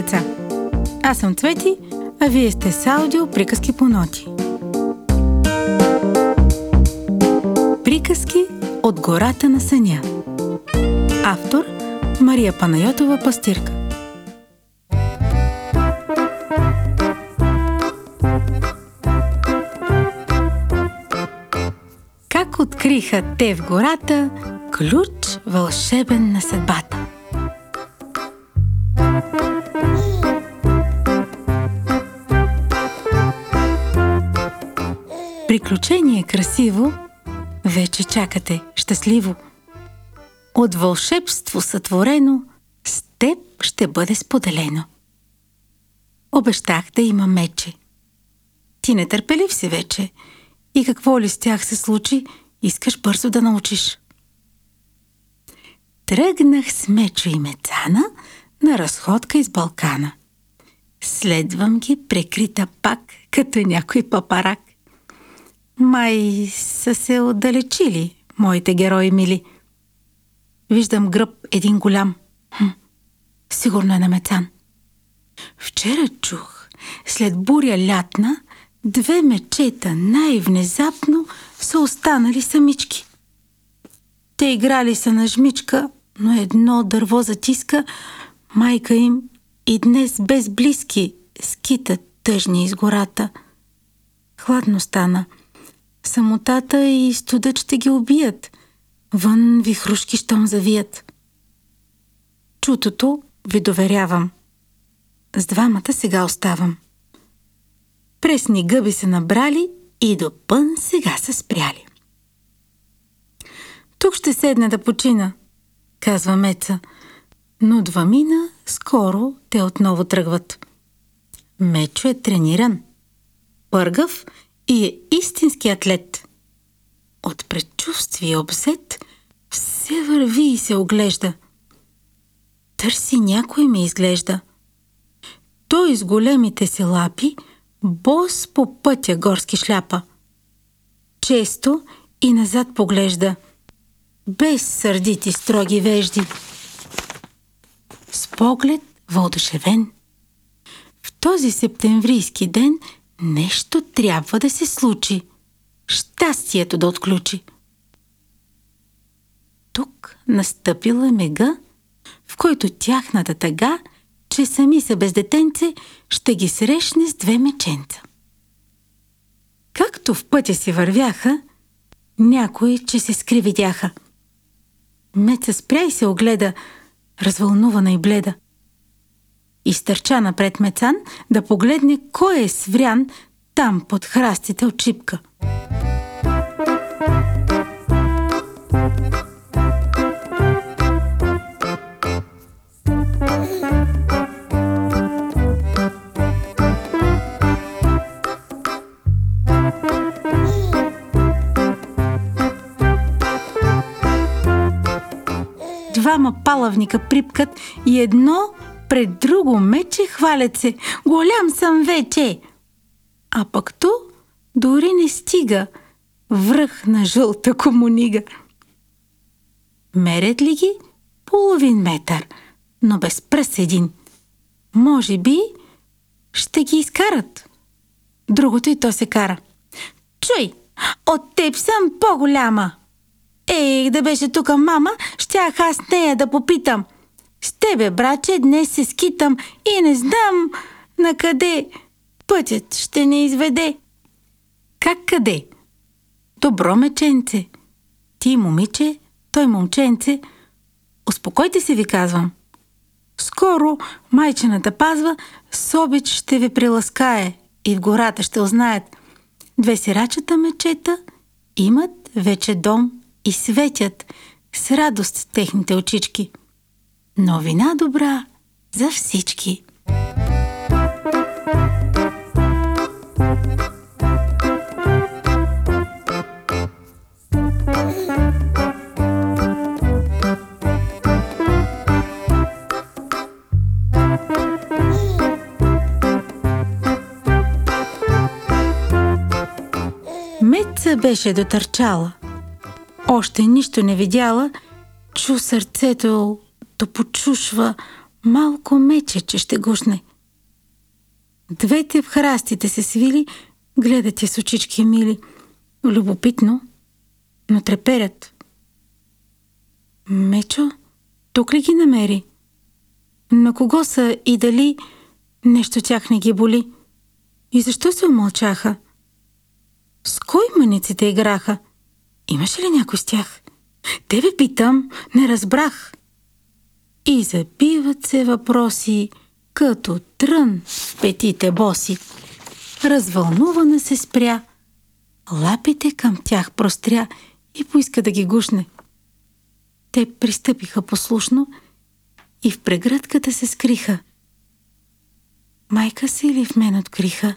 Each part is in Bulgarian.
деца! Аз съм Цвети, а вие сте с аудио Приказки по ноти. Приказки от гората на съня Автор Мария Панайотова Пастирка Как откриха те в гората ключ вълшебен на съдбата? Приключение красиво, вече чакате щастливо. От вълшебство сътворено, с теб ще бъде споделено. Обещах да има мече. Ти нетърпелив си вече. И какво ли с тях се случи, искаш бързо да научиш. Тръгнах с Мечо и Мецана на разходка из Балкана. Следвам ги прекрита пак, като някой папарак. Май са се отдалечили, моите герои мили. Виждам гръб един голям. Хм, сигурно е на Мецан. Вчера чух, след буря лятна, две мечета най-внезапно са останали самички. Те играли са на жмичка, но едно дърво затиска, майка им и днес без близки скитат тъжни из гората. Хладно стана. Самотата и студът ще ги убият. Вън вихрушки щом завият. Чутото ви доверявам. С двамата сега оставам. Пресни гъби се набрали и до пън сега са спряли. Тук ще седне да почина, казва Меца, но два мина скоро те отново тръгват. Мечо е трениран, пъргав и е истински атлет. От предчувствие обзет все върви и се оглежда. Търси някой ми изглежда. Той с големите си лапи бос по пътя горски шляпа. Често и назад поглежда, без сърдити строги вежди. С поглед въодушевен. В този септемврийски ден нещо трябва да се случи. Щастието да отключи. Тук настъпила мега, в който тяхната тъга, че сами са без детенце, ще ги срещне с две меченца. Както в пътя си вървяха, някои, че се скри видяха. Меца спря и се огледа, развълнувана и бледа. Изтърча напред Мецан да погледне кой е сврян там под храстите от чипка. Двама палавника припкат и едно пред друго мече хвалят се. Голям съм вече! А пък то дори не стига връх на жълта комунига. Мерят ли ги? Половин метър, но без пръс един. Може би ще ги изкарат. Другото и то се кара. Чуй, от теб съм по-голяма. Ей, да беше тук мама, щях аз нея да попитам. С тебе, браче, днес се скитам и не знам на къде пътят ще не изведе. Как къде? Добро меченце. Ти момиче, той момченце. Успокойте се, ви казвам. Скоро майчената пазва с обич ще ви приласкае и в гората ще узнаят. Две сирачата мечета имат вече дом и светят с радост техните очички. Новина добра за всички! Меца беше дотърчала. Още нищо не видяла, чу сърцето да почушва, Малко мече, че ще гушне. Двете в храстите се свили, гледат я с очички мили. Любопитно, но треперят. Мечо, тук ли ги намери? На кого са и дали нещо тях не ги боли? И защо се умълчаха? С кой маниците играха? Имаше ли някой с тях? Тебе питам, не разбрах. И забиват се въпроси, като трън в петите боси. Развълнувана се спря, лапите към тях простря и поиска да ги гушне. Те пристъпиха послушно и в прегръдката се скриха. Майка си ли в мен откриха?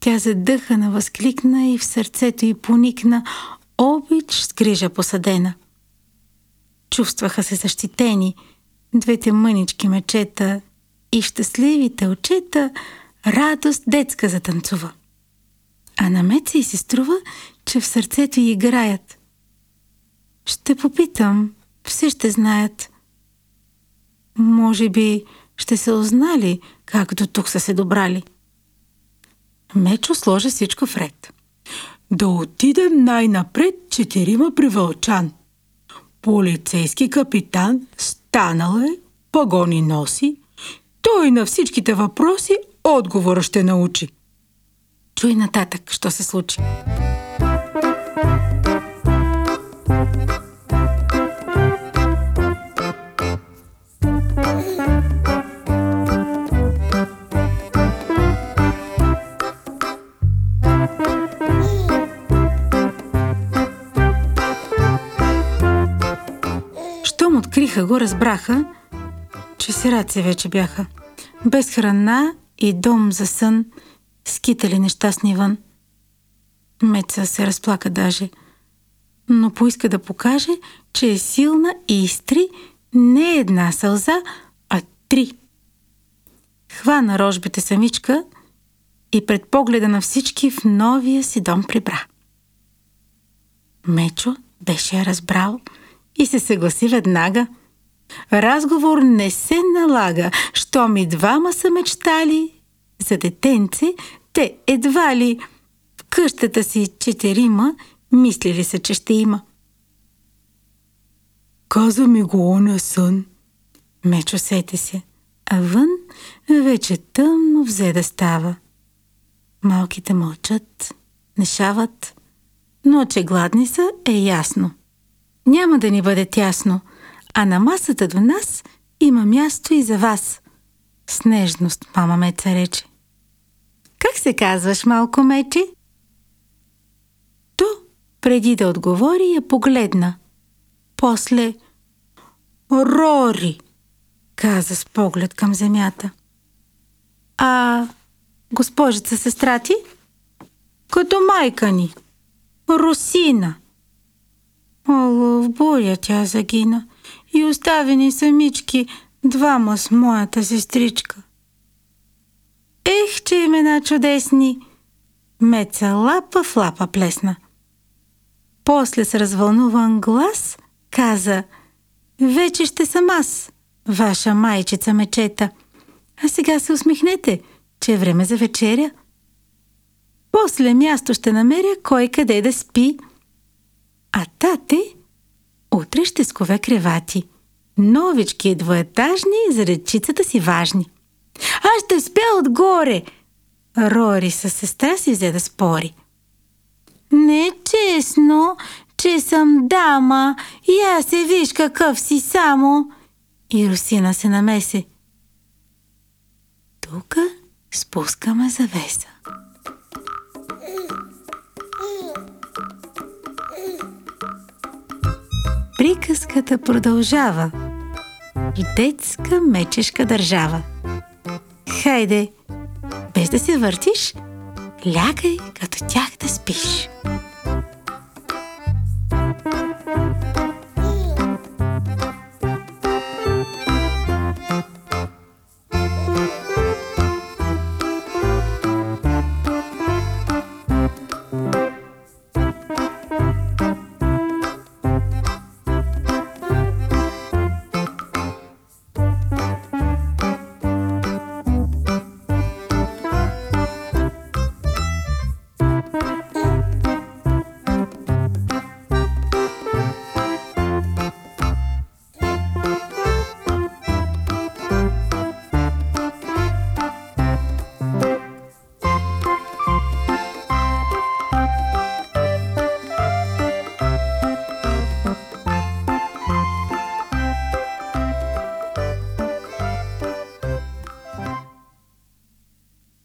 Тя задъхана, възкликна и в сърцето й поникна обич с грижа посадена. Чувстваха се защитени двете мънички мечета и щастливите очета радост детска затанцува. А на Меца и се струва, че в сърцето й играят. Ще попитам, все ще знаят. Може би ще се узнали как до тук са се добрали. Мечо сложи всичко в ред. Да отидем най-напред четирима при Вълчан. Полицейски капитан станал е, пагони носи. Той на всичките въпроси отговора ще научи. Чуй нататък, що се случи. Откриха го, разбраха, че сираци вече бяха. Без храна и дом за сън, скитали нещастни вън. Меца се разплака даже, но поиска да покаже, че е силна и изтри не една сълза, а три. Хвана рожбите самичка и пред погледа на всички в новия си дом прибра. Мечо беше разбрал и се съгласи веднага. Разговор не се налага, що ми двама са мечтали. За детенце те едва ли в къщата си четирима мислили са, че ще има. Каза ми го оня сън. Мечо сете се, а вън вече тъмно взе да става. Малките мълчат, нешават, но че гладни са е ясно. Няма да ни бъде тясно, а на масата до нас има място и за вас. С нежност мама Меца рече. Как се казваш, малко мечи? То, преди да отговори, я погледна. После Рори, каза с поглед към земята. А госпожица сестра ти? Като майка ни. Русина. Ало, в буря тя загина и остави ни самички двама с моята сестричка. Ех, че имена чудесни! Меца лапа в лапа плесна. После с развълнуван глас каза Вече ще съм аз, ваша майчица мечета. А сега се усмихнете, че е време за вечеря. После място ще намеря кой къде да спи. А тате утре ще скове кревати. Новички двоетажни, за речицата си важни. Аз ще спя отгоре. Рори със сестра си взе да спори. Не е честно, че съм дама и аз се виж какъв си само. И Русина се намеси. Тук спускаме завеса. Приказката продължава. В детска мечешка държава. Хайде, без да се въртиш, лягай като тях да спиш.